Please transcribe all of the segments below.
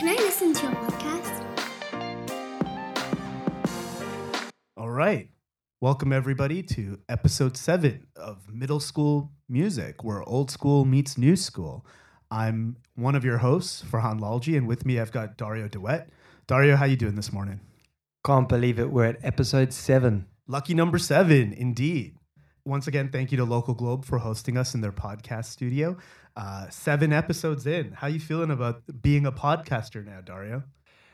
Can I listen to your podcast? All right. Welcome, everybody, to episode seven of Middle School Music, where old school meets new school. I'm one of your hosts, Farhan Lalji, and with me I've got Dario Duet. Dario, how you doing this morning? Can't believe it. We're at episode seven. Lucky number seven, indeed. Once again, thank you to Local Globe for hosting us in their podcast studio. Uh, seven episodes in. How you feeling about being a podcaster now, Dario?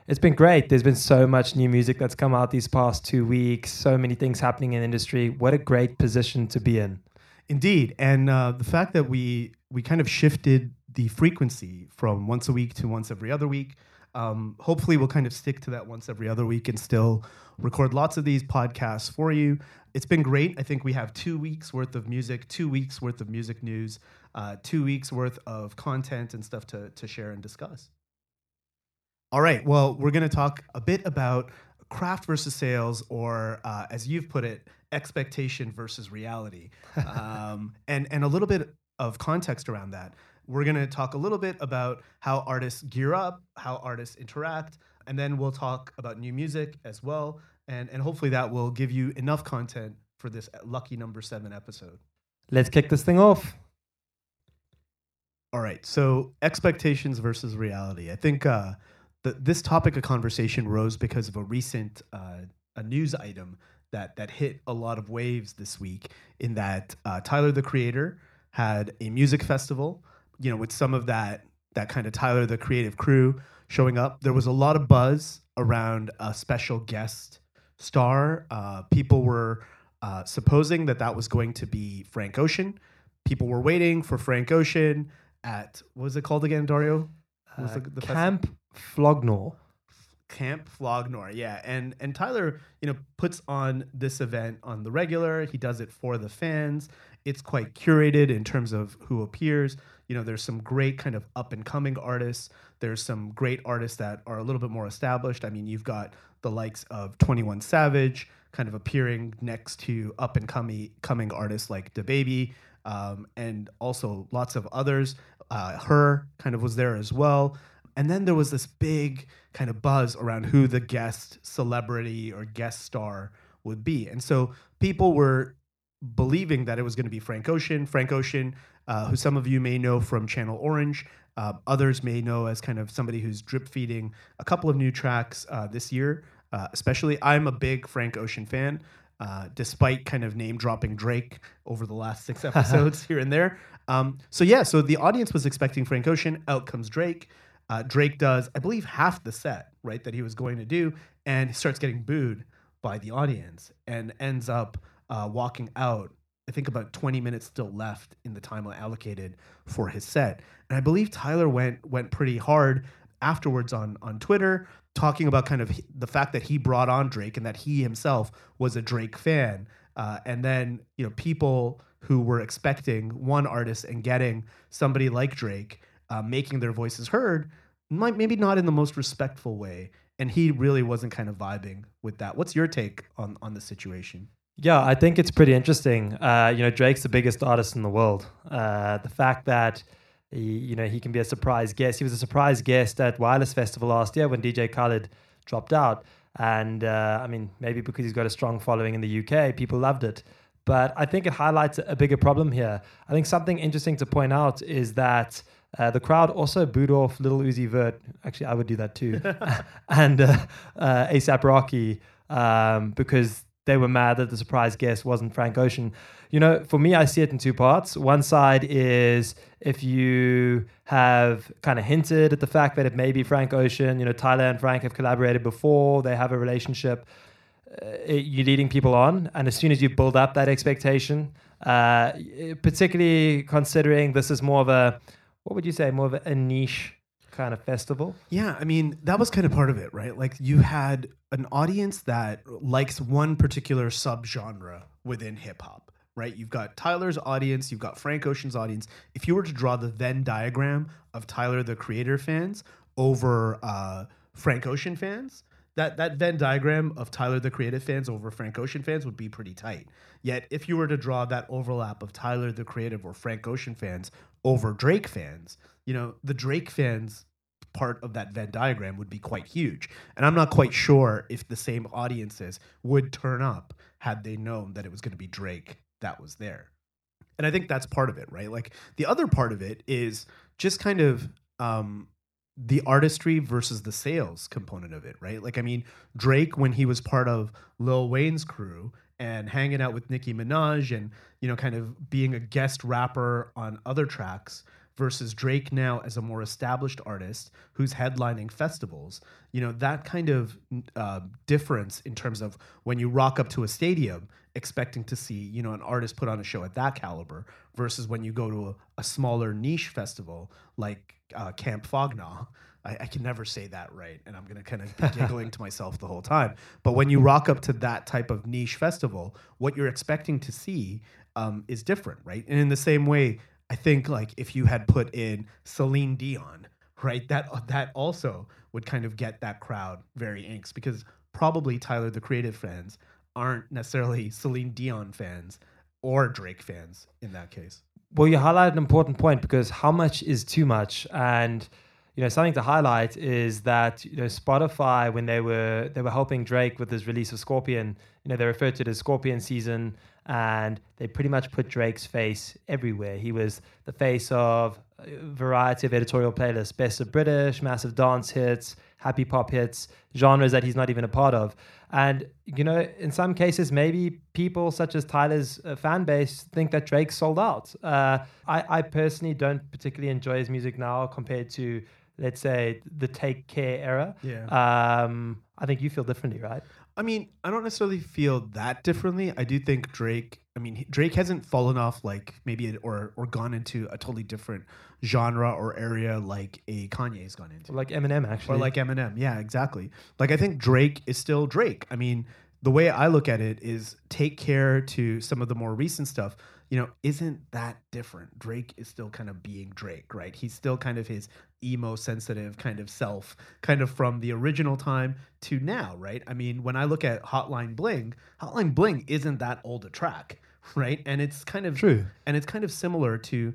It's been great. There's been so much new music that's come out these past two weeks, so many things happening in the industry. What a great position to be in. Indeed, and uh, the fact that we we kind of shifted the frequency from once a week to once every other week. Um, hopefully, we'll kind of stick to that once every other week and still record lots of these podcasts for you. It's been great. I think we have two weeks worth of music, two weeks worth of music news, uh, two weeks worth of content and stuff to to share and discuss. All right. Well, we're going to talk a bit about craft versus sales, or uh, as you've put it, expectation versus reality, um, and and a little bit of context around that. We're going to talk a little bit about how artists gear up, how artists interact, and then we'll talk about new music as well, and and hopefully that will give you enough content for this lucky number seven episode. Let's kick this thing off. All right. So expectations versus reality. I think. Uh, the, this topic of conversation rose because of a recent uh, a news item that that hit a lot of waves this week. In that uh, Tyler the Creator had a music festival, you know, with some of that that kind of Tyler the Creative crew showing up. There was a lot of buzz around a special guest star. Uh, people were uh, supposing that that was going to be Frank Ocean. People were waiting for Frank Ocean at what was it called again, Dario? Uh, the- the Camp Flog Gnaw. Camp Flog Gnaw, yeah, and and Tyler, you know, puts on this event on the regular. He does it for the fans. It's quite curated in terms of who appears. You know, there's some great kind of up and coming artists. There's some great artists that are a little bit more established. I mean, you've got the likes of Twenty One Savage, kind of appearing next to up and coming coming artists like DaBaby, um, and also lots of others. Uh, H.E.R. kind of was there as well. And then there was this big kind of buzz around who the guest celebrity or guest star would be. And so people were believing that it was going to be Frank Ocean. Frank Ocean, uh, who some of you may know from Channel Orange, uh, others may know as kind of somebody who's drip feeding a couple of new tracks uh, this year. Uh, especially, I'm a big Frank Ocean fan. Uh, despite kind of name dropping Drake over the last six episodes here and there. Um, so yeah, so the audience was expecting Frank Ocean. Out comes Drake. Uh, Drake does, I believe, half the set right that he was going to do, and starts getting booed by the audience, and ends up uh, walking out. I think about 20 minutes still left in the time allocated for his set, and I believe Tyler went went pretty hard afterwards on on Twitter talking about kind of the fact that he brought on Drake and that he himself was a Drake fan. Uh, and then, you know, people who were expecting one artist and getting somebody like Drake uh, making their voices heard, might maybe not in the most respectful way. And he really wasn't kind of vibing with that. What's your take on on the situation? Yeah, I think it's pretty interesting. Uh, you know, Drake's the biggest artist in the world. Uh, the fact that he, you know he can be a surprise guest. He was a surprise guest at Wireless Festival last year when DJ Khaled dropped out, and uh, I mean maybe because he's got a strong following in the UK, people loved it. But I think it highlights a bigger problem here. I think something interesting to point out is that uh, the crowd also booed off Little Uzi Vert. Actually, I would do that too, and uh, uh, ASAP Rocky um, because they were mad that the surprise guest wasn't Frank Ocean. You know, for me, I see it in two parts. One side is if you have kind of hinted at the fact that it may be Frank Ocean, you know, Tyler and Frank have collaborated before, they have a relationship, uh, you're leading people on. And as soon as you build up that expectation, uh, particularly considering this is more of a, what would you say, more of a niche kind of festival? Yeah, I mean, that was kind of part of it, right? Like you had an audience that likes one particular subgenre within hip hop, right? You've got Tyler's audience, you've got Frank Ocean's audience. If you were to draw the Venn diagram of Tyler the Creator fans over uh, Frank Ocean fans, that that Venn diagram of Tyler the Creative fans over Frank Ocean fans would be pretty tight. Yet, if you were to draw that overlap of Tyler the Creative or Frank Ocean fans over Drake fans, you know, the Drake fans part of that Venn diagram would be quite huge. And I'm not quite sure if the same audiences would turn up had they known that it was going to be Drake that was there. And I think that's part of it, right? Like the other part of it is just kind of um, the artistry versus the sales component of it, right? Like, I mean, Drake, when he was part of Lil Wayne's crew and hanging out with Nicki Minaj and, you know, kind of being a guest rapper on other tracks versus Drake now as a more established artist who's headlining festivals, you know, that kind of uh, difference in terms of when you rock up to a stadium expecting to see, you know, an artist put on a show at that caliber versus when you go to a, a smaller niche festival like uh, Camp Flog Gnaw. I, I, can never say that right, and I'm gonna kind of be giggling to myself the whole time. But when you rock up to that type of niche festival, what you're expecting to see um, is different, right? And in the same way, I think like if you had put in Celine Dion, right, that uh, that also would kind of get that crowd very angst because probably Tyler the Creative fans aren't necessarily Celine Dion fans or Drake fans in that case. Well, you highlight an important point because how much is too much? And you know, something to highlight is that you know Spotify when they were they were helping Drake with his release of Scorpion, you know, they referred to it as Scorpion season, and they pretty much put Drake's face everywhere. He was the face of a variety of editorial playlists, best of British, massive dance hits, happy pop hits, genres that he's not even a part of. And, you know, in some cases, maybe people such as Tyler's uh, fan base think that Drake sold out. Uh, I, I personally don't particularly enjoy his music now compared to, let's say, the Take Care era. Yeah. Um, I think you feel differently, right? I mean, I don't necessarily feel that differently. I do think Drake. I mean, Drake hasn't fallen off like maybe or or gone into a totally different genre or area like a Kanye's gone into, like Eminem actually, or like Eminem. Yeah, exactly. Like I think Drake is still Drake. I mean, the way I look at it is take care to some of the more recent stuff you know, isn't that different? Drake is still kind of being Drake, right? He's still kind of his emo sensitive kind of self, kind of from the original time to now, right? I mean, when I look at Hotline Bling, Hotline Bling isn't that old a track, right? And it's kind of true. And it's kind of similar to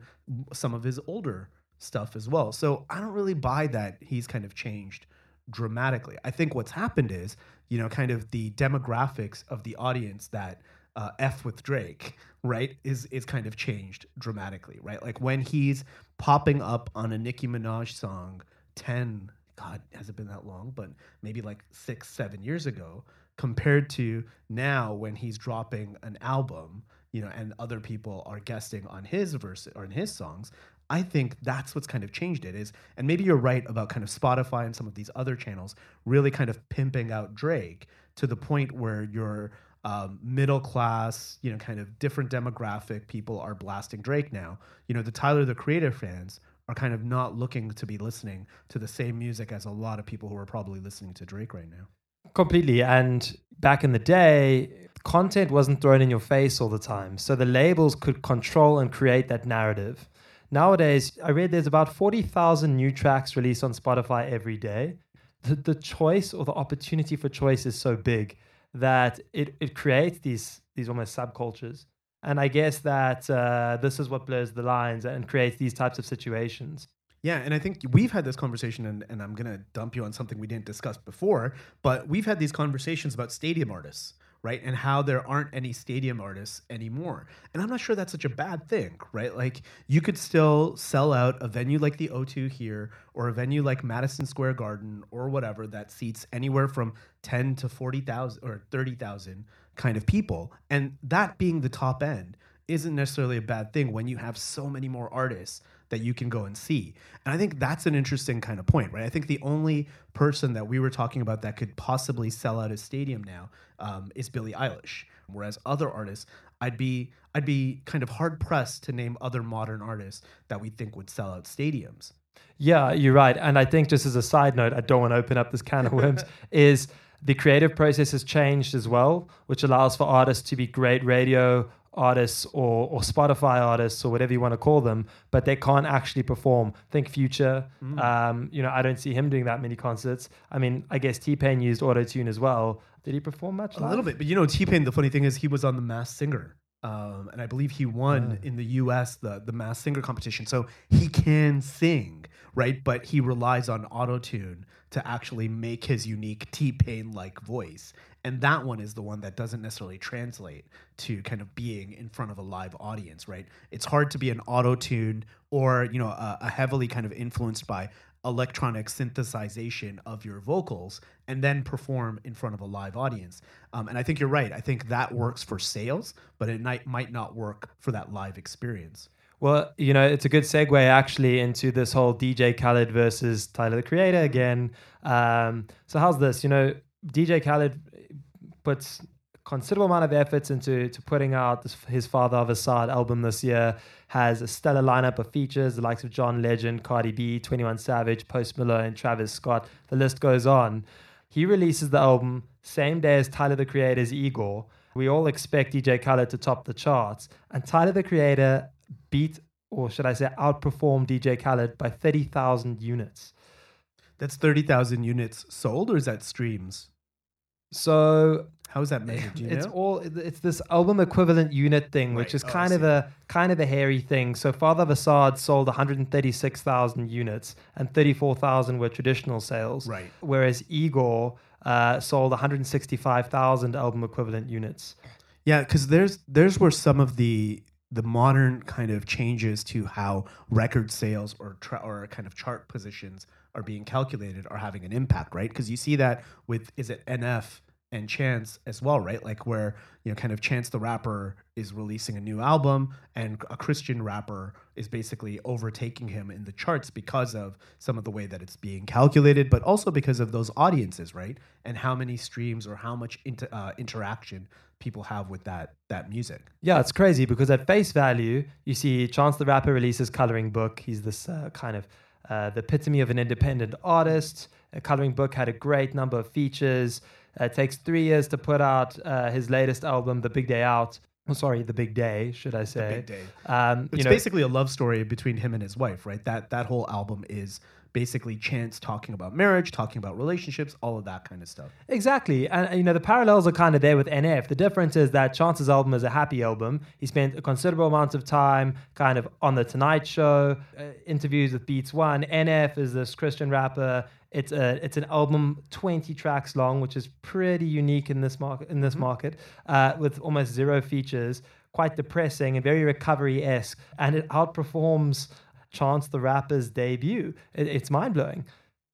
some of his older stuff as well. So I don't really buy that he's kind of changed dramatically. I think what's happened is, you know, kind of the demographics of the audience that uh, F with Drake, right, is is kind of changed dramatically, right? Like when he's popping up on a Nicki Minaj song, ten, God, has it been that long? But maybe like six, seven years ago, compared to now when he's dropping an album, you know, and other people are guesting on his verse or in his songs. I think that's what's kind of changed it is, and maybe you're right about kind of Spotify and some of these other channels really kind of pimping out Drake to the point where you're um, middle class, you know, kind of different demographic people are blasting Drake now. You know, the Tyler the Creator fans are kind of not looking to be listening to the same music as a lot of people who are probably listening to Drake right now. Completely. And back in the day, content wasn't thrown in your face all the time. So the labels could control and create that narrative. Nowadays, I read there's about 40,000 new tracks released on Spotify every day. The, the choice or the opportunity for choice is so big that it, it creates these these almost subcultures. And I guess that uh, this is what blurs the lines and creates these types of situations. Yeah, and I think we've had this conversation, and, and I'm going to dump you on something we didn't discuss before, but we've had these conversations about stadium artists right? And how there aren't any stadium artists anymore. And I'm not sure that's such a bad thing, right? Like you could still sell out a venue like the O2 here or a venue like Madison Square Garden or whatever that seats anywhere from 10 to 40,000 or 30,000 kind of people. And that being the top end isn't necessarily a bad thing when you have so many more artists that you can go and see. And I think that's an interesting kind of point, right? I think the only person that we were talking about that could possibly sell out a stadium now um, is Billie Eilish. Whereas other artists, I'd be I'd be kind of hard pressed to name other modern artists that we think would sell out stadiums. Yeah, you're right. And I think just as a side note, I don't want to open up this can of worms, is the creative process has changed as well, which allows for artists to be great radio artists or, or Spotify artists or whatever you want to call them, but they can't actually perform. Think Future. Mm. Um, you know, I don't see him doing that many concerts. I mean, I guess T Pain used auto tune as well. Did he perform much? A live? little bit, but you know, T Pain. The funny thing is, he was on The Masked Singer Um, and I believe he won Ah. in the U.S. the the Masked Singer competition, so he can sing, right? But he relies on auto tune to actually make his unique T Pain like voice, and that one is the one that doesn't necessarily translate to kind of being in front of a live audience, right? It's hard to be an auto tuned or you know a, a heavily kind of influenced by electronic synthesization of your vocals and then perform in front of a live audience. Um, and I think you're right. I think that works for sales, but it might, might not work for that live experience. Well, you know, it's a good segue actually into this whole DJ Khaled versus Tyler the Creator again. Um, so how's this? You know, DJ Khaled puts considerable amount of efforts into to putting out this, his Father of Asahd album this year. Has a stellar lineup of features, the likes of John Legend, Cardi B, 21 Savage, Post Malone, and Travis Scott. The list goes on. He releases the album same day as Tyler the Creator's Igor. We all expect DJ Khaled to top the charts, and Tyler the Creator beat, or should I say, outperformed DJ Khaled by 30,000 units. That's 30,000 units sold, or is that streams? So How is that measured? Do you it's know? all it's this album equivalent unit thing, which is Oh, kind of a kind of a hairy thing. So Father of Asahd sold 136,000 units, and 34,000 were traditional sales. Right. Whereas Igor uh, sold 165,000 album equivalent units. Yeah, because there's there's where some of the the modern kind of changes to how record sales or tra- or kind of chart positions are being calculated are having an impact, right? Because you see that with is it NF and Chance as well, right? Like where you know kind of Chance the rapper is releasing a new album and a Christian rapper is basically overtaking him in the charts because of some of the way that it's being calculated, but also because of those audiences, right? And how many streams or how much inter- uh, interaction people have with that that music. Yeah, it's crazy because at face value, you see Chance the Rapper releases Coloring Book. He's this uh, kind of uh, the epitome of an independent artist. A Coloring Book had a great number of features. Uh, it takes three years to put out uh, his latest album, The Big Day Out. Oh, sorry, The Big Day, should I say? Big Day. Um, It's you know, basically a love story between him and his wife, right? That that whole album is basically Chance talking about marriage, talking about relationships, all of that kind of stuff. Exactly. And, you know, the parallels are kind of there with NF. The difference is that Chance's album is a happy album. He spent a considerable amount of time kind of on The Tonight Show, uh, interviews with Beats One. NF is this Christian rapper. It's a it's an album 20 tracks long, which is pretty unique in this market in this market, uh, with almost zero features, quite depressing and very recovery esque, and it outperforms Chance the rapper's debut. It, it's mind blowing.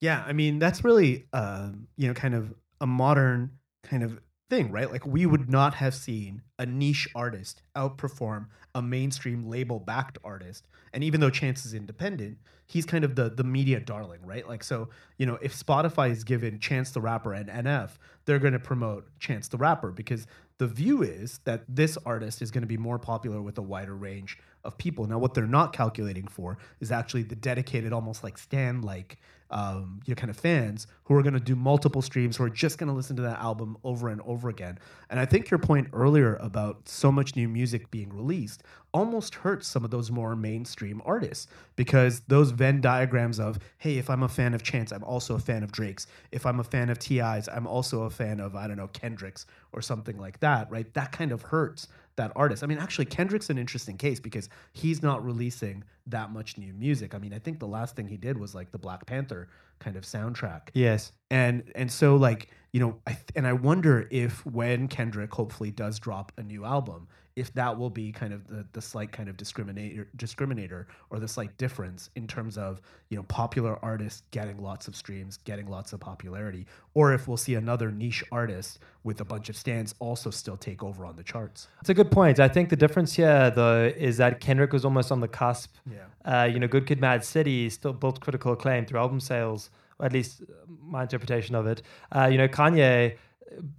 Yeah, I mean that's really um, you know kind of a modern kind of thing, right? Like we would not have seen a niche artist outperform a mainstream label backed artist. And even though Chance is independent, he's kind of the the media darling, right? Like so, you know, if Spotify is given Chance the Rapper and NF, they're going to promote Chance the Rapper because the view is that this artist is going to be more popular with a wider range of people. Now, what they're not calculating for is actually the dedicated, almost like Stan like, um, you know, kind of fans who are going to do multiple streams, who are just going to listen to that album over and over again. And I think your point earlier about so much new music being released almost hurts some of those more mainstream artists because those Venn diagrams of, hey, if I'm a fan of Chance, I'm also a fan of Drake's. If I'm a fan of T.I.'s, I'm also a fan of, I don't know, Kendrick's or something like that, right? That kind of hurts that artist. I mean, actually, Kendrick's an interesting case because he's not releasing that much new music. I mean, I think the last thing he did was like the Black Panther kind of soundtrack Yes. and and so like you know I th- and I wonder if when Kendrick hopefully does drop a new album if that will be kind of the, the slight kind of discriminator discriminator or the slight difference in terms of you know popular artists getting lots of streams getting lots of popularity or if we'll see another niche artist with a bunch of stands also still take over on the charts It's a good point. I think the difference here, though, is that Kendrick was almost on the cusp. yeah Uh, you know, Good Kid, Mad City still built critical acclaim through album sales, or at least my interpretation of it. Uh, you know, Kanye,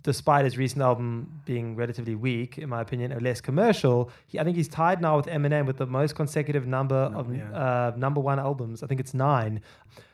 despite his recent album being relatively weak, in my opinion, or less commercial, he, I think he's tied now with Eminem with the most consecutive number of yeah. uh, number one albums. I think it's nine.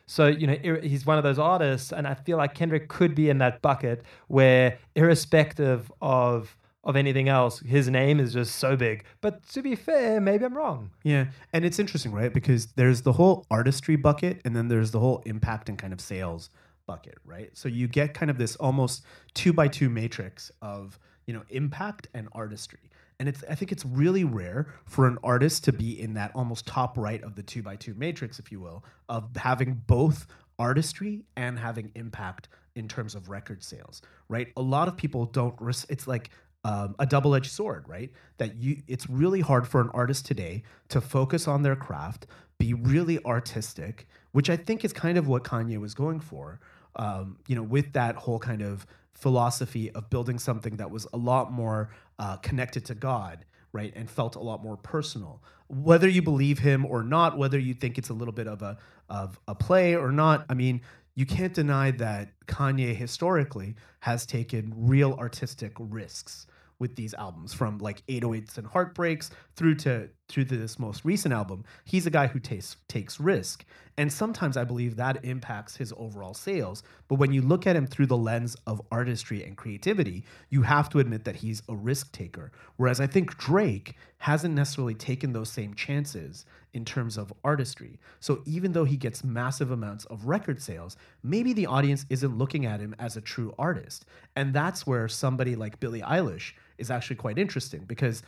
So, you know, ir- he's one of those artists, and I feel like Kendrick could be in that bucket where, irrespective of of anything else, his name is just so big. But to be fair, maybe I'm wrong. Yeah, and it's interesting, right? Because there's the whole artistry bucket, and then there's the whole impact and kind of sales bucket, right? So you get kind of this almost two by two matrix of you know impact and artistry, And it's I think it's really rare for an artist to be in that almost top right of the two by two matrix, if you will, of having both artistry and having impact in terms of record sales, right? A lot of people don't. Res- it's like um, a double-edged sword, right? That you, it's really hard for an artist today to focus on their craft, be really artistic, which I think is kind of what Kanye was going for. Um, you know, with that whole kind of philosophy of building something that was a lot more uh, connected to God, right, and felt a lot more personal. Whether you believe him or not, whether you think it's a little bit of a of a play or not, I mean, you can't deny that Kanye historically has taken real artistic risks with these albums from like 808s and heartbreaks through to through to this most recent album he's a guy who takes takes risk. And sometimes i believe that impacts his overall sales. But when you look at him through the lens of artistry and creativity you have to admit that he's a risk taker. Whereas i think drake hasn't necessarily taken those same chances in terms of artistry. So even though he gets massive amounts of record sales maybe the audience isn't looking at him as a true artist. And that's where somebody like billie eilish is actually quite interesting because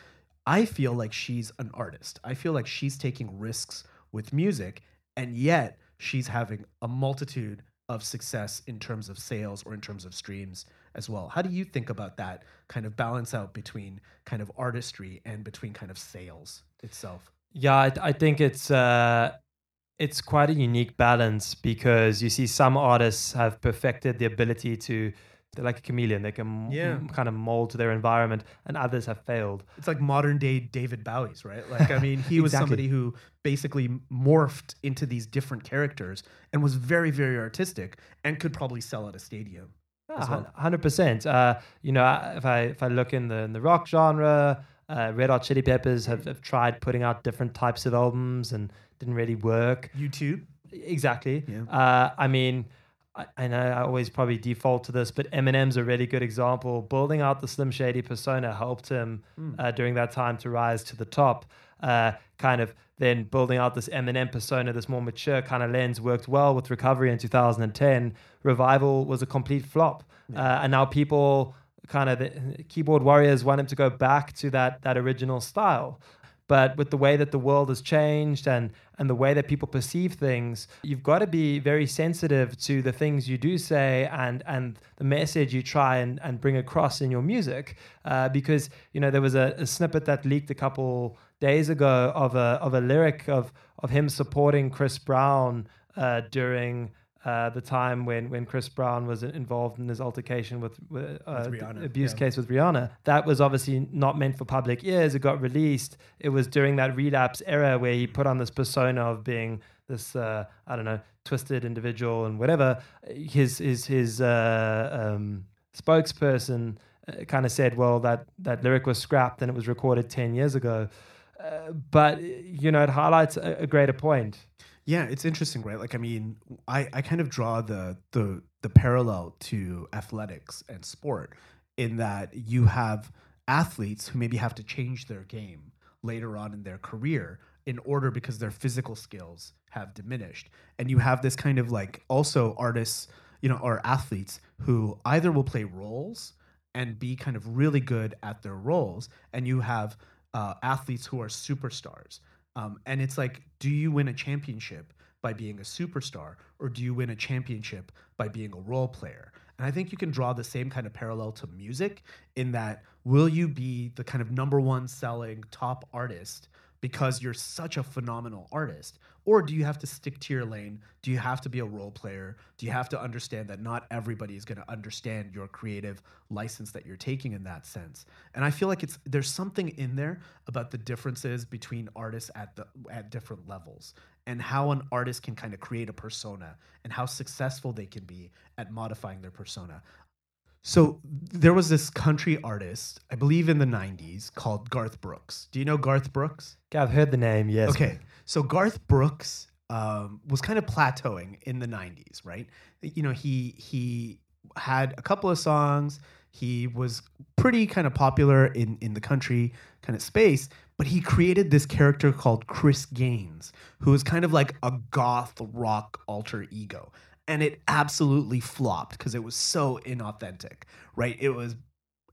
I feel like she's an artist. I feel like she's taking risks with music, and yet she's having a multitude of success in terms of sales or in terms of streams as well. How do you think about that kind of balance out between kind of artistry and between kind of sales itself? Yeah, I, I think it's uh, it's quite a unique balance because you see some artists have perfected the ability to they're like a chameleon. They can Yeah. m- kind of mold to their environment, and others have failed. It's like modern day David Bowie's, right? Like, I mean, he was somebody who basically morphed into these different characters and was very, very artistic and could probably sell at a stadium. well. Hundred percent. Uh, you know, if I if I look in the in the rock genre, uh, Red Hot Chili Peppers have, have tried putting out different types of albums and didn't really work. U2. Exactly. Yeah. Uh, I mean, I, I know I always probably default to this, but Eminem's a really good example. Building out the Slim Shady persona helped him Hmm. uh, during that time to rise to the top. Uh, kind of then building out this Eminem persona, this more mature kind of lens, worked well with Recovery in 2010. Revival was a complete flop, uh, and now people kind of the keyboard warriors want him to go back to that that original style but with the way that the world has changed and and the way that people perceive things you've got to be very sensitive to the things you do say and and the message you try and, and bring across in your music uh, because you know there was a, a snippet that leaked a couple days ago of a of a lyric of of him supporting Chris Brown uh, during uh, the time when, when Chris Brown was involved in his altercation with, with, uh, With Rihanna, abuse yeah. case with Rihanna. That was obviously not meant for public ears. It got released. It was during that relapse era where he put on this persona of being this, uh, I don't know, twisted individual and whatever. His his his uh, um, spokesperson uh, kind of said, well, that that lyric was scrapped and it was recorded ten years ago. Uh, but you know, it highlights a, a greater point. Yeah, it's interesting, right? Like, I mean, I, I kind of draw the the the parallel to athletics and sport in that you have athletes who maybe have to change their game later on in their career in order because their physical skills have diminished. And you have this kind of like also artists, you know, or athletes who either will play roles and be kind of really good at their roles, and you have uh, athletes who are superstars. Um, and it's like, do you win a championship by being a superstar, or do you win a championship by being a role player? And I think you can draw the same kind of parallel to music in that will you be the kind of number one selling top artist because you're such a phenomenal artist? Or do you have to stick to your lane? Do you have to be a role player? Do you have to understand that not everybody is going to understand your creative license that you're taking in that sense? And I feel like it's there's something in there about the differences between artists at the at different levels and how an artist can kind of create a persona and how successful they can be at modifying their persona. So there was this country artist, I believe in the 90s, called Garth Brooks. Do you know Garth Brooks? I've heard the name, yes. Okay. So Garth Brooks um, was kind of plateauing in the 90s, right? You know, he he had a couple of songs. He was pretty kind of popular in in the country kind of space, but he created this character called Chris Gaines, who was kind of like a goth rock alter ego. And it absolutely flopped because it was so inauthentic, right? It was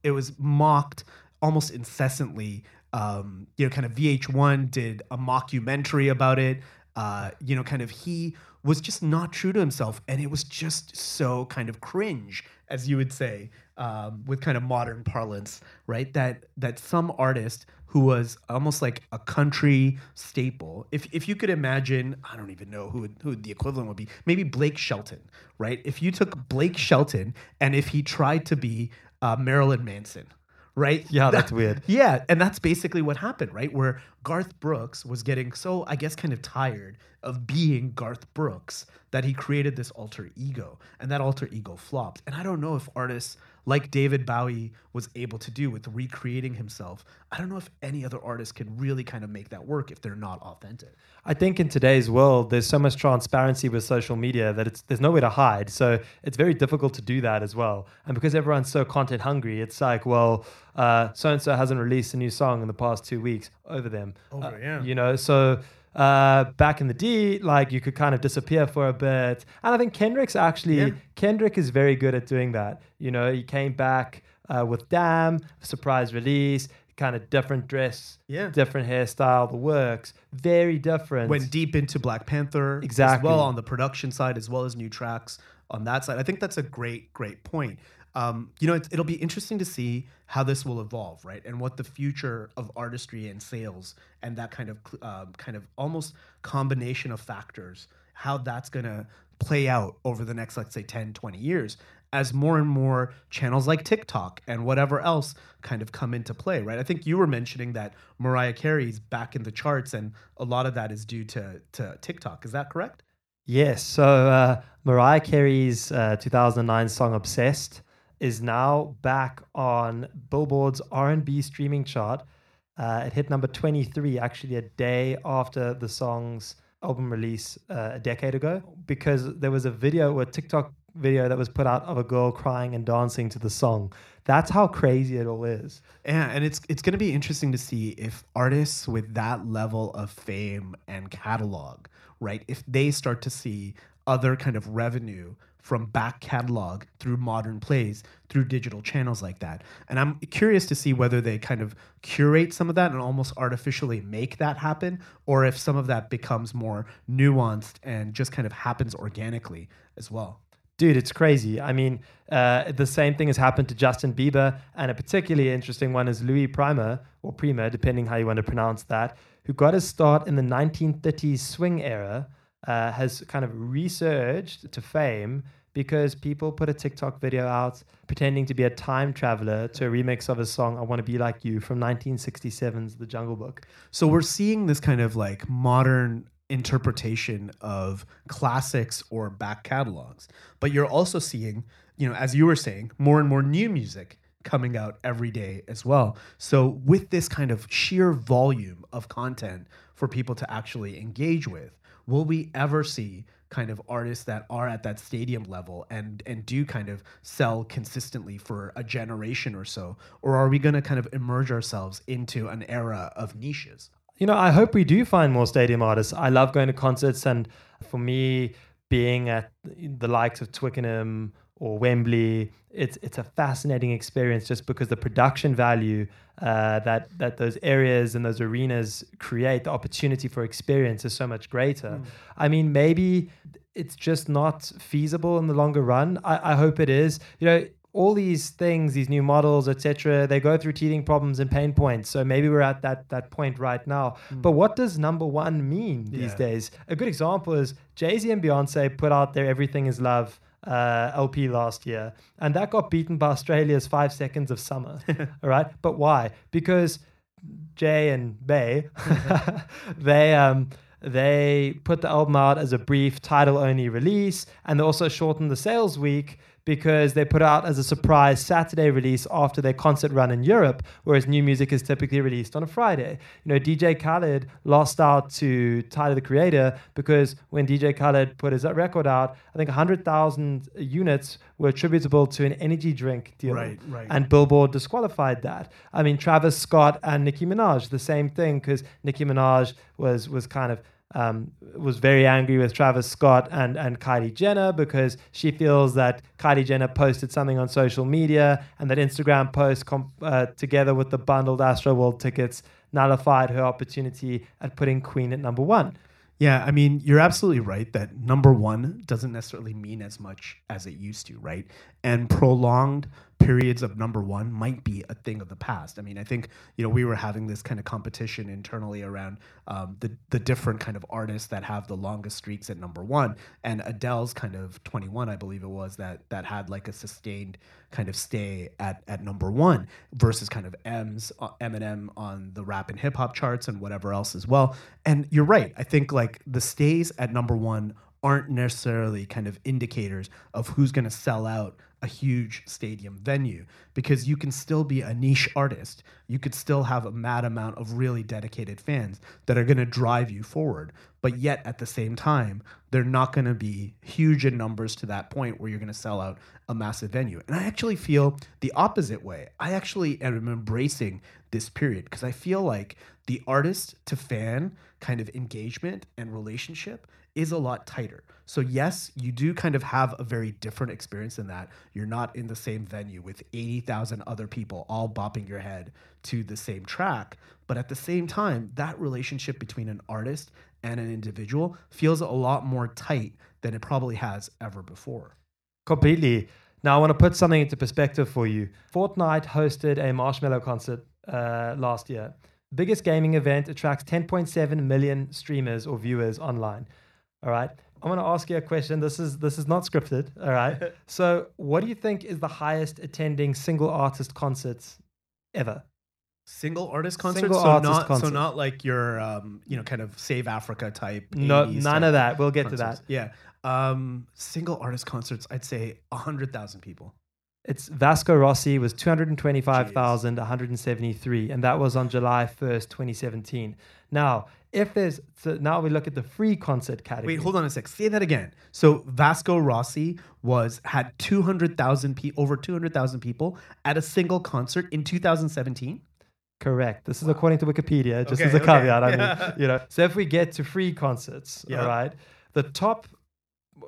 it was mocked almost incessantly. Um, you know, kind of VH1 did a mockumentary about it. Uh, you know, kind of he was just not true to himself, and it was just so kind of cringe, as you would say, um, with kind of modern parlance, right? That that some artist who was almost like a country staple. If if you could imagine, I don't even know who who the equivalent would be. Maybe Blake Shelton, right? If you took Blake Shelton and if he tried to be uh, Marilyn Manson, right? Yeah, that's weird. Yeah, and that's basically what happened, right? Where Garth Brooks was getting so, I guess, kind of tired of being Garth Brooks that he created this alter ego, and that alter ego flopped. And I don't know if artists like David Bowie was able to do with recreating himself. I don't know if any other artist can really kind of make that work if they're not authentic. I think in today's world, there's so much transparency with social media that it's there's nowhere to hide. So it's very difficult to do that as well. And because everyone's so content hungry, it's like, well, so and so hasn't released a new song in the past two weeks over them. Over, Uh, yeah. You know, so uh, back in the D, like you could kind of disappear for a bit. And I think Kendrick's actually Yeah. Kendrick is very good at doing that. You know, he came back uh, with Damn, surprise release, kind of different dress, Yeah. different hairstyle, the works, very different. Went deep into Black Panther as Exactly. well on the production side as well as new tracks on that side. I think that's a great, great point. Um, you know, it, it'll be interesting to see how this will evolve, right? And what the future of artistry and sales and that kind of uh, kind of almost combination of factors, how that's going to play out over the next, let's say, 10, 20 years as more and more channels like TikTok and whatever else kind of come into play, right? I think you were mentioning that Mariah Carey's back in the charts, and a lot of that is due to to TikTok. Is that correct? Yes. So uh, Mariah Carey's uh, 2009 song "Obsessed" is now back on Billboard's R&B streaming chart. Uh, it hit number 23 actually a day after the song's album release uh, a decade ago because there was a video, a TikTok video that was put out of a girl crying and dancing to the song. That's how crazy it all is. Yeah, and it's it's going to be interesting to see if artists with that level of fame and catalog, right, if they start to see other kind of revenue from back catalog through modern plays through digital channels like that. And I'm curious to see whether they kind of curate some of that and almost artificially make that happen or if some of that becomes more nuanced and just kind of happens organically as well. Dude, it's crazy. I mean, uh, the same thing has happened to Justin Bieber, and a particularly interesting one is Louis Prima, or Prima, depending how you want to pronounce that, who got his start in the 1930s swing era, uh, has kind of resurged to fame because people put a TikTok video out pretending to be a time traveler to a remix of a song, I Want to Be Like You, from 1967's The Jungle Book. So we're seeing this kind of like modern interpretation of classics or back catalogs. But you're also seeing, you know, as you were saying, more and more new music coming out every day as well. So with this kind of sheer volume of content for people to actually engage with, will we ever see kind of artists that are at that stadium level and and do kind of sell consistently for a generation or so or are we going to kind of emerge ourselves into an era of niches you know, I hope we do find more stadium artists. I love going to concerts, and for me, being at the likes of Twickenham or Wembley, it's it's a fascinating experience just because the production value uh, that that those areas and those arenas create, the opportunity for experience is so much greater. I mean, maybe it's just not feasible in the longer run. I, I hope it is. You know, all these things, these new models, etc., they go through teething problems and pain points. So maybe we're at that that point right now. But what does number one mean these Yeah. days? A good example is Jay Z and Beyonce put out their "Everything Is Love" uh, LP last year, and that got beaten by Australia's Five Seconds of Summer. all right, but why? Because Jay and Bey, they um they put the album out as a brief title only release, and they also shortened the sales week because they put out as a surprise Saturday release after their concert run in Europe, whereas new music is typically released on a Friday. You know, DJ Khaled lost out to Tyler the Creator because when DJ Khaled put his record out, I think 100,000 units were attributable to an energy drink deal. Right, right. And Billboard disqualified that. I mean, Travis Scott and Nicki Minaj, the same thing, because Nicki Minaj was was kind of um, was very angry with Travis Scott and, and Kylie Jenner because she feels that Kylie Jenner posted something on social media and that Instagram post uh, together with the bundled Astro World tickets nullified her opportunity at putting Queen at number one. Yeah, I mean, you're absolutely right that number one doesn't necessarily mean as much as it used to, right? And prolonged periods of number one might be a thing of the past. I mean, I think you know we were having this kind of competition internally around um, the the different kind of artists that have the longest streaks at number one, and Adele's kind of 21, I believe it was that that had like a sustained kind of stay at at number one versus kind of Em's uh, Eminem on the rap and hip hop charts and whatever else as well. And you're right. I think like the stays at number one aren't necessarily kind of indicators of who's going to sell out a huge stadium venue because you can still be a niche artist. You could still have a mad amount of really dedicated fans that are going to drive you forward. But yet at the same time, they're not going to be huge in numbers to that point where you're going to sell out a massive venue. And I actually feel the opposite way. I actually am embracing this period because I feel like the artist to fan kind of engagement and relationship is a lot tighter. So yes, you do kind of have a very different experience in that you're not in the same venue with 80,000 other people all bopping your head to the same track, but at the same time, that relationship between an artist and an individual feels a lot more tight than it probably has ever before. Completely. Now, I want to put something into perspective for you. Fortnite hosted a Marshmello concert uh, last year. Biggest gaming event attracts 10.7 million streamers or viewers online. All right. I'm going to ask you a question. This is this is not scripted. All right. so, what do you think is the highest attending single artist concerts ever? Single artist concerts, Single so artist not concert. so not like your um, you know kind of Save Africa type. No, none type of that. We'll get to that. Yeah, um, single artist concerts. I'd say hundred thousand people. It's Vasco Rossi was 225,173, and that was on July 1st, 2017. Now, if there's so now we look at the free concert category. Wait, hold on a sec. Say that again. So Vasco Rossi was had two hundred thousand people, over two hundred thousand people at a single concert in two thousand seventeen. Correct. This is according to Wikipedia, just Okay, as a okay. caveat. I Yeah. mean, you know. So if we get to free concerts, Yeah. all right, the top,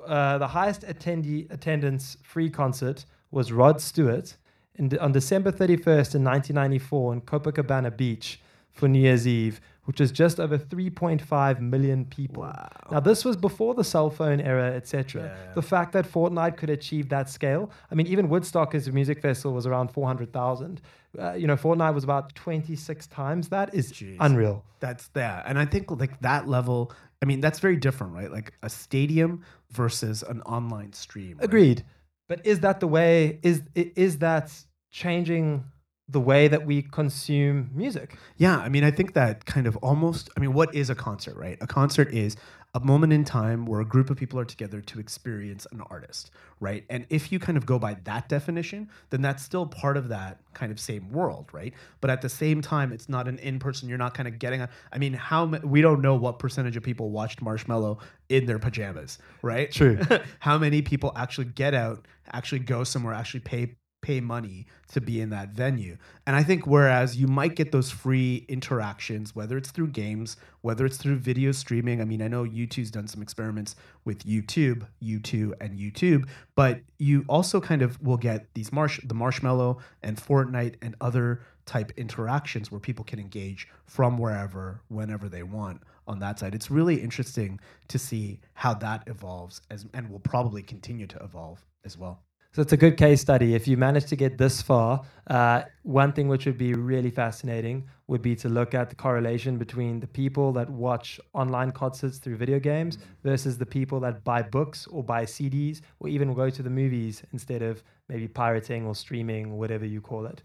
uh, the highest attendee attendance free concert was Rod Stewart in, on December 31st in 1994 in Copacabana Beach for New Year's Eve, which was just over 3.5 million people. Wow. Now this was before the cell phone era, etc. Yeah. The fact that Fortnite could achieve that scale, I mean, even Woodstock as a music festival was around 400,000. Uh, you know, Fortnite was about 26 times that. Is Jeez. unreal. That's that, and I think like that level. I mean, that's very different, right? Like a stadium versus an online stream. right? Agreed. But is that the way? Is is that changing the way that we consume music? Yeah, I mean, I think that kind of almost. I mean, what is a concert, right? A concert is a moment in time where a group of people are together to experience an artist, right? And if you kind of go by that definition, then that's still part of that kind of same world, right? But at the same time, it's not an in-person. You're not kind of getting. I mean, how ma- we don't know what percentage of people watched Marshmello in their pajamas, right? True. how many people actually get out, actually go somewhere, actually pay pay money to be in that venue. And I think whereas you might get those free interactions, whether it's through games, whether it's through video streaming. I mean, I know U2's done some experiments with YouTube, U2 and YouTube, but you also kind of will get these marsh the Marshmello and Fortnite and other type interactions where people can engage from wherever, whenever they want on that side. It's really interesting to see how that evolves as and will probably continue to evolve as well. So it's a good case study. If you manage to get this far, uh, one thing which would be really fascinating would be to look at the correlation between the people that watch online concerts through video games versus the people that buy books or buy CDs or even go to the movies instead of maybe pirating or streaming, whatever you call it.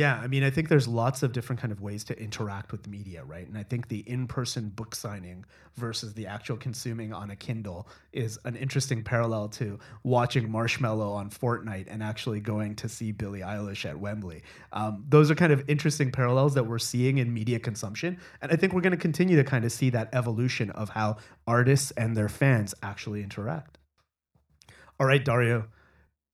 Yeah, I mean, I think there's lots of different kind of ways to interact with media, right? And I think the in-person book signing versus the actual consuming on a Kindle is an interesting parallel to watching Marshmello on Fortnite and actually going to see Billie Eilish at Wembley. Um, those are kind of interesting parallels that we're seeing in media consumption, and I think we're going to continue to kind of see that evolution of how artists and their fans actually interact. All right, Dario.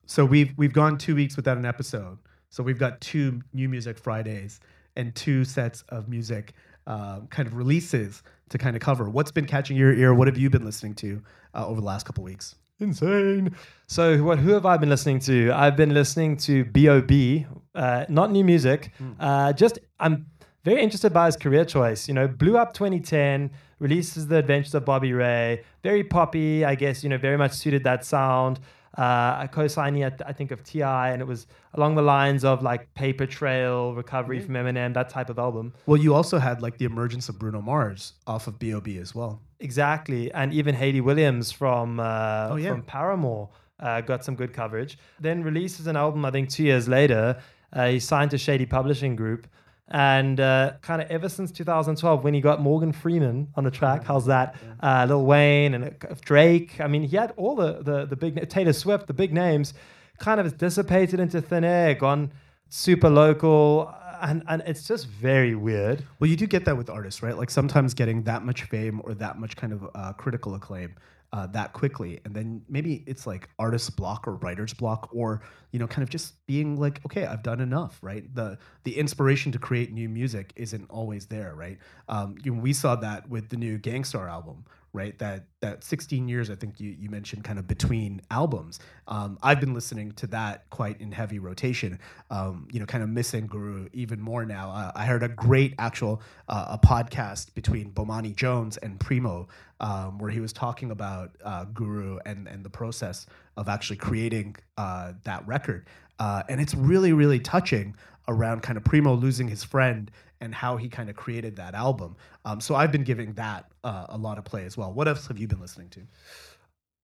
So we've we've gone two weeks without an episode. So we've got two new music Fridays and two sets of music uh, kind of releases to kind of cover. What's been catching your ear? What have you been listening to uh, over the last couple weeks? Insane. So, what? Who have I been listening to? I've been listening to B.O.B. Uh, not new music. Uh, just I'm very interested by his career choice. You know, blew up 2010, releases the Adventures of Bobby Ray. Very poppy, I guess. You know, very much suited that sound. Uh, a co-signing, I, I think, of T.I., and it was along the lines of like Paper Trail, Recovery from Eminem, that type of album. Well, you also had like the emergence of Bruno Mars off of B.O.B. as well. Exactly, and even Hayley Williams from uh, Oh, yeah. from Paramore uh, got some good coverage. Then releases an album, I think, two years later. Uh, he signed to Shady Publishing Group, and uh, kind of ever since 2012, when he got Morgan Freeman on the track, how's that? Uh, Lil Wayne and uh, Drake. I mean, he had all the the the big Taylor Swift, the big names, kind of dissipated into thin air, gone super local. And, and it's just very weird. Well, you do get that with artists, right? Like sometimes getting that much fame or that much kind of uh, critical acclaim uh, that quickly, and then maybe it's like artist block or writer's block, or you know, kind of just being like, okay, I've done enough, right? The the inspiration to create new music isn't always there, right? Um, you know, we saw that with the new Gang Starr album, right? That that 16 years, I think you you mentioned, kind of between albums. Um, I've been listening to that quite in heavy rotation. Um, you know, kind of missing Guru even more now. Uh, I heard a great actual uh, a podcast between Bomani Jones and Primo, um, where he was talking about uh, Guru and and the process of actually creating uh, that record. Uh, and it's really really touching around kind of Primo losing his friend and how he kind of created that album. Um, so I've been giving that uh, a lot of play as well. What else have you been listening to?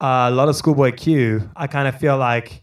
uh, a lot of Schoolboy Q. I kind of feel like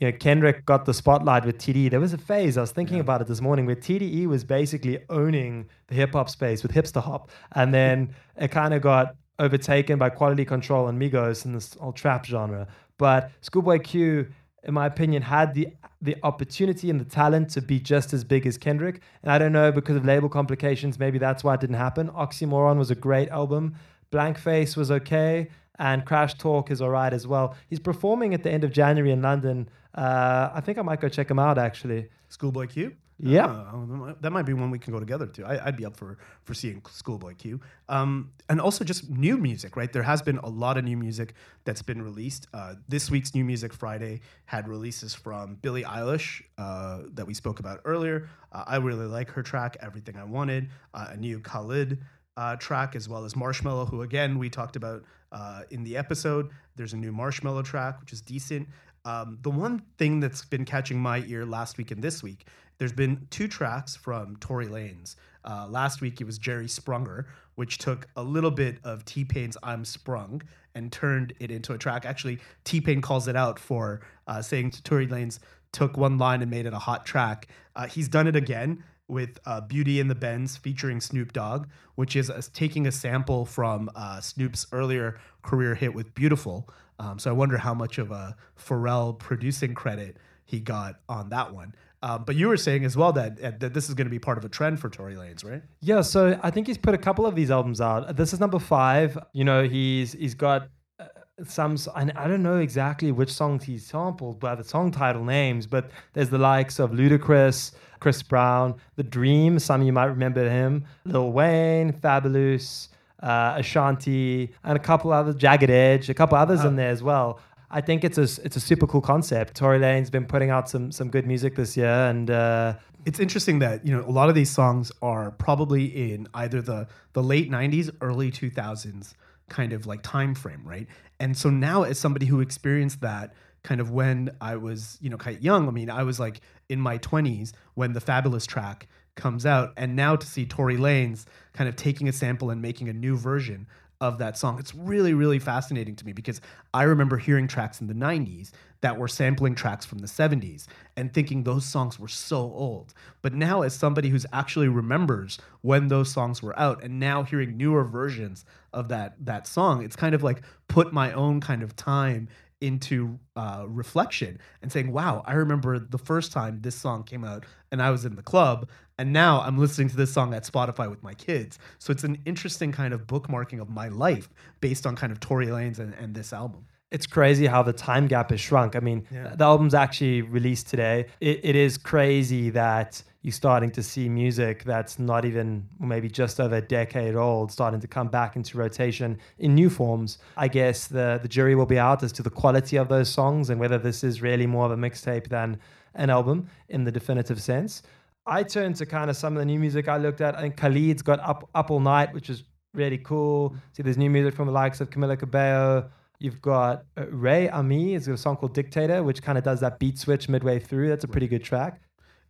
you know Kendrick got the spotlight with TDE. There was a phase I was thinking about it this morning where TDE was basically owning the hip hop space with hipster hop, and then it kind of got overtaken by Quality Control and Migos in this whole trap genre. But Schoolboy Q, in my opinion, had the the opportunity and the talent to be just as big as Kendrick. And I don't know because of label complications, maybe that's why it didn't happen. Oxymoron was a great album. Blank Face was okay and Crash Talk is all right as well. He's performing at the end of January in London. Uh, I think I might go check him out actually. Schoolboy Q. Yeah. Oh, that might be one we can go together to. I, I'd be up for for seeing Schoolboy Q. Um, and also just new music, right? There has been a lot of new music that's been released. Uh, this week's New Music Friday had releases from Billie Eilish uh, that we spoke about earlier. Uh, I really like her track, Everything I Wanted. Uh, a new Khalid uh, track, as well as Marshmello, who again we talked about uh, in the episode. There's a new Marshmello track, which is decent. Um, the one thing that's been catching my ear last week and this week, there's been two tracks from Tory Lanez. Uh, last week it was Jerry Sprunger, which took a little bit of T Pain's "I'm Sprung" and turned it into a track. Actually, T Pain calls it out for uh, saying to Tory Lanez took one line and made it a hot track. Uh, he's done it again with uh, Beauty and the Benz featuring Snoop Dogg, which is taking a sample from uh, Snoop's earlier career hit with Beautiful. Um, so I wonder how much of a Pharrell producing credit he got on that one. Um, but you were saying as well that, uh, that this is going to be part of a trend for Tory Lanez, right? Yeah, so I think he's put a couple of these albums out. This is number five. You know, he's he's got uh, some, and I don't know exactly which songs he sampled by the song title names, but there's the likes of Ludacris, Chris Brown, The Dream. Some of you might remember him. Lil Wayne, Fabolous, uh, Ashanti, and a couple other Jagged Edge, a couple others in there as well. I think it's a it's a super cool concept. Tory Lane's been putting out some some good music this year, and uh, it's interesting that you know a lot of these songs are probably in either the the late 90s early 2000s kind of like time frame right and so now as somebody who experienced that kind of when i was you know quite young i mean i was like in my 20s when the fabolous track comes out and now to see tory lanez kind of taking a sample and making a new version of that song. It's really, really fascinating to me because I remember hearing tracks in the 90s that were sampling tracks from the 70s and thinking those songs were so old. But now, as somebody who's actually remembers when those songs were out and now hearing newer versions of that, that song, it's kind of like put my own kind of time into uh, reflection and saying, wow, I remember the first time this song came out and I was in the club. And now I'm listening to this song at Spotify with my kids. So it's an interesting kind of bookmarking of my life based on kind of Tory Lanez and, and this album. it's crazy how the time gap has shrunk. I mean, Yeah. the album's actually released today. It, it is crazy that you're starting to see music that's not even maybe just over a decade old starting to come back into rotation in new forms. I guess the, the jury will be out as to the quality of those songs and whether this is really more of a mixtape than an album in the definitive sense. I turned to kind of some of the new music I looked at. I think Khalid's got Up, Up All Night, which is really cool. See, there's new music from the likes of Camila Cabello. You've got uh, Ray Ami, it's a song called Dictator, which kind of does that beat switch midway through. That's a pretty good track.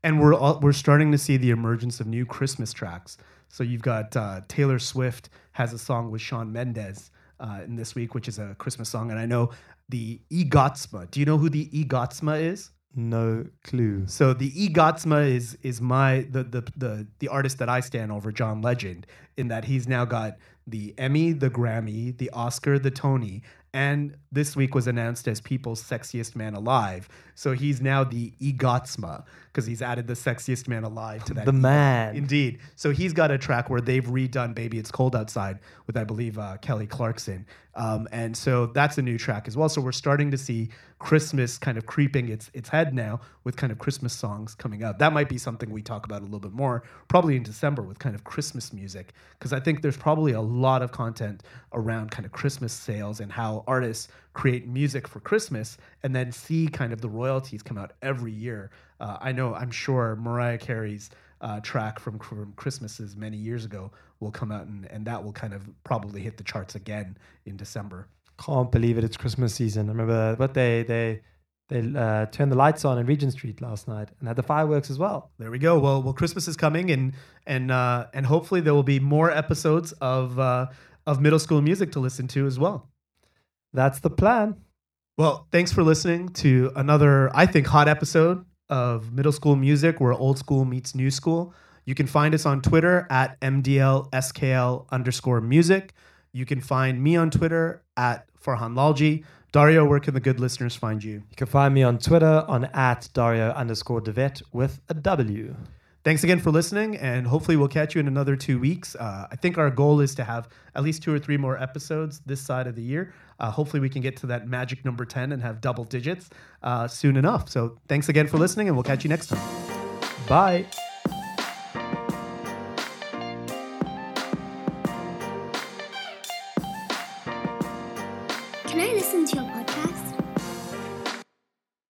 And we're all, we're starting to see the emergence of new Christmas tracks. So you've got uh, Taylor Swift has a song with Shawn Mendes uh, in this week, which is a Christmas song. And I know the EGOTSMA. Do you know who the EGOTSMA is? No clue. So the EGOTSMA is is my the the the the artist that I stand over, John Legend, in that he's now got the Emmy, the Grammy, the Oscar, the Tony, and this week was announced as People's Sexiest Man Alive. So he's now the EGOTSMA because he's added the Sexiest Man Alive to that. The man. Indeed. So he's got a track where they've redone Baby It's Cold Outside with, I believe, uh, Kelly Clarkson. Um, and so that's a new track as well. So we're starting to see Christmas kind of creeping its, its head now with kind of Christmas songs coming out. That might be something we talk about a little bit more, probably in December with kind of Christmas music, because I think there's probably a lot of content around kind of Christmas sales and how artists create music for Christmas and then see kind of the royalties come out every year. Uh, I know, I'm sure Mariah Carey's uh, track from, from Christmases many years ago will come out, and, and that will kind of probably hit the charts again in December. Can't believe it! It's Christmas season. I remember what they they they uh, turned the lights on in Regent Street last night and had the fireworks as well. There we go. Well, well, Christmas is coming, and and uh, and hopefully there will be more episodes of uh, of middle school music to listen to as well. That's the plan. Well, thanks for listening to another, I think, hot episode of Middle School Music, where old school meets new school. You can find us on Twitter at MDLSKL underscore music. You can find me on Twitter at Farhan Lalji. Dario, where can the good listeners find you? You can find me on Twitter on at Dario underscore Devet with a W. Thanks again for listening, and hopefully we'll catch you in another two weeks. Uh, I think our goal is to have at least two or three more episodes this side of the year. Uh, hopefully we can get to that magic number 10 and have double digits uh, soon enough. So thanks again for listening, and we'll catch you next time. Bye.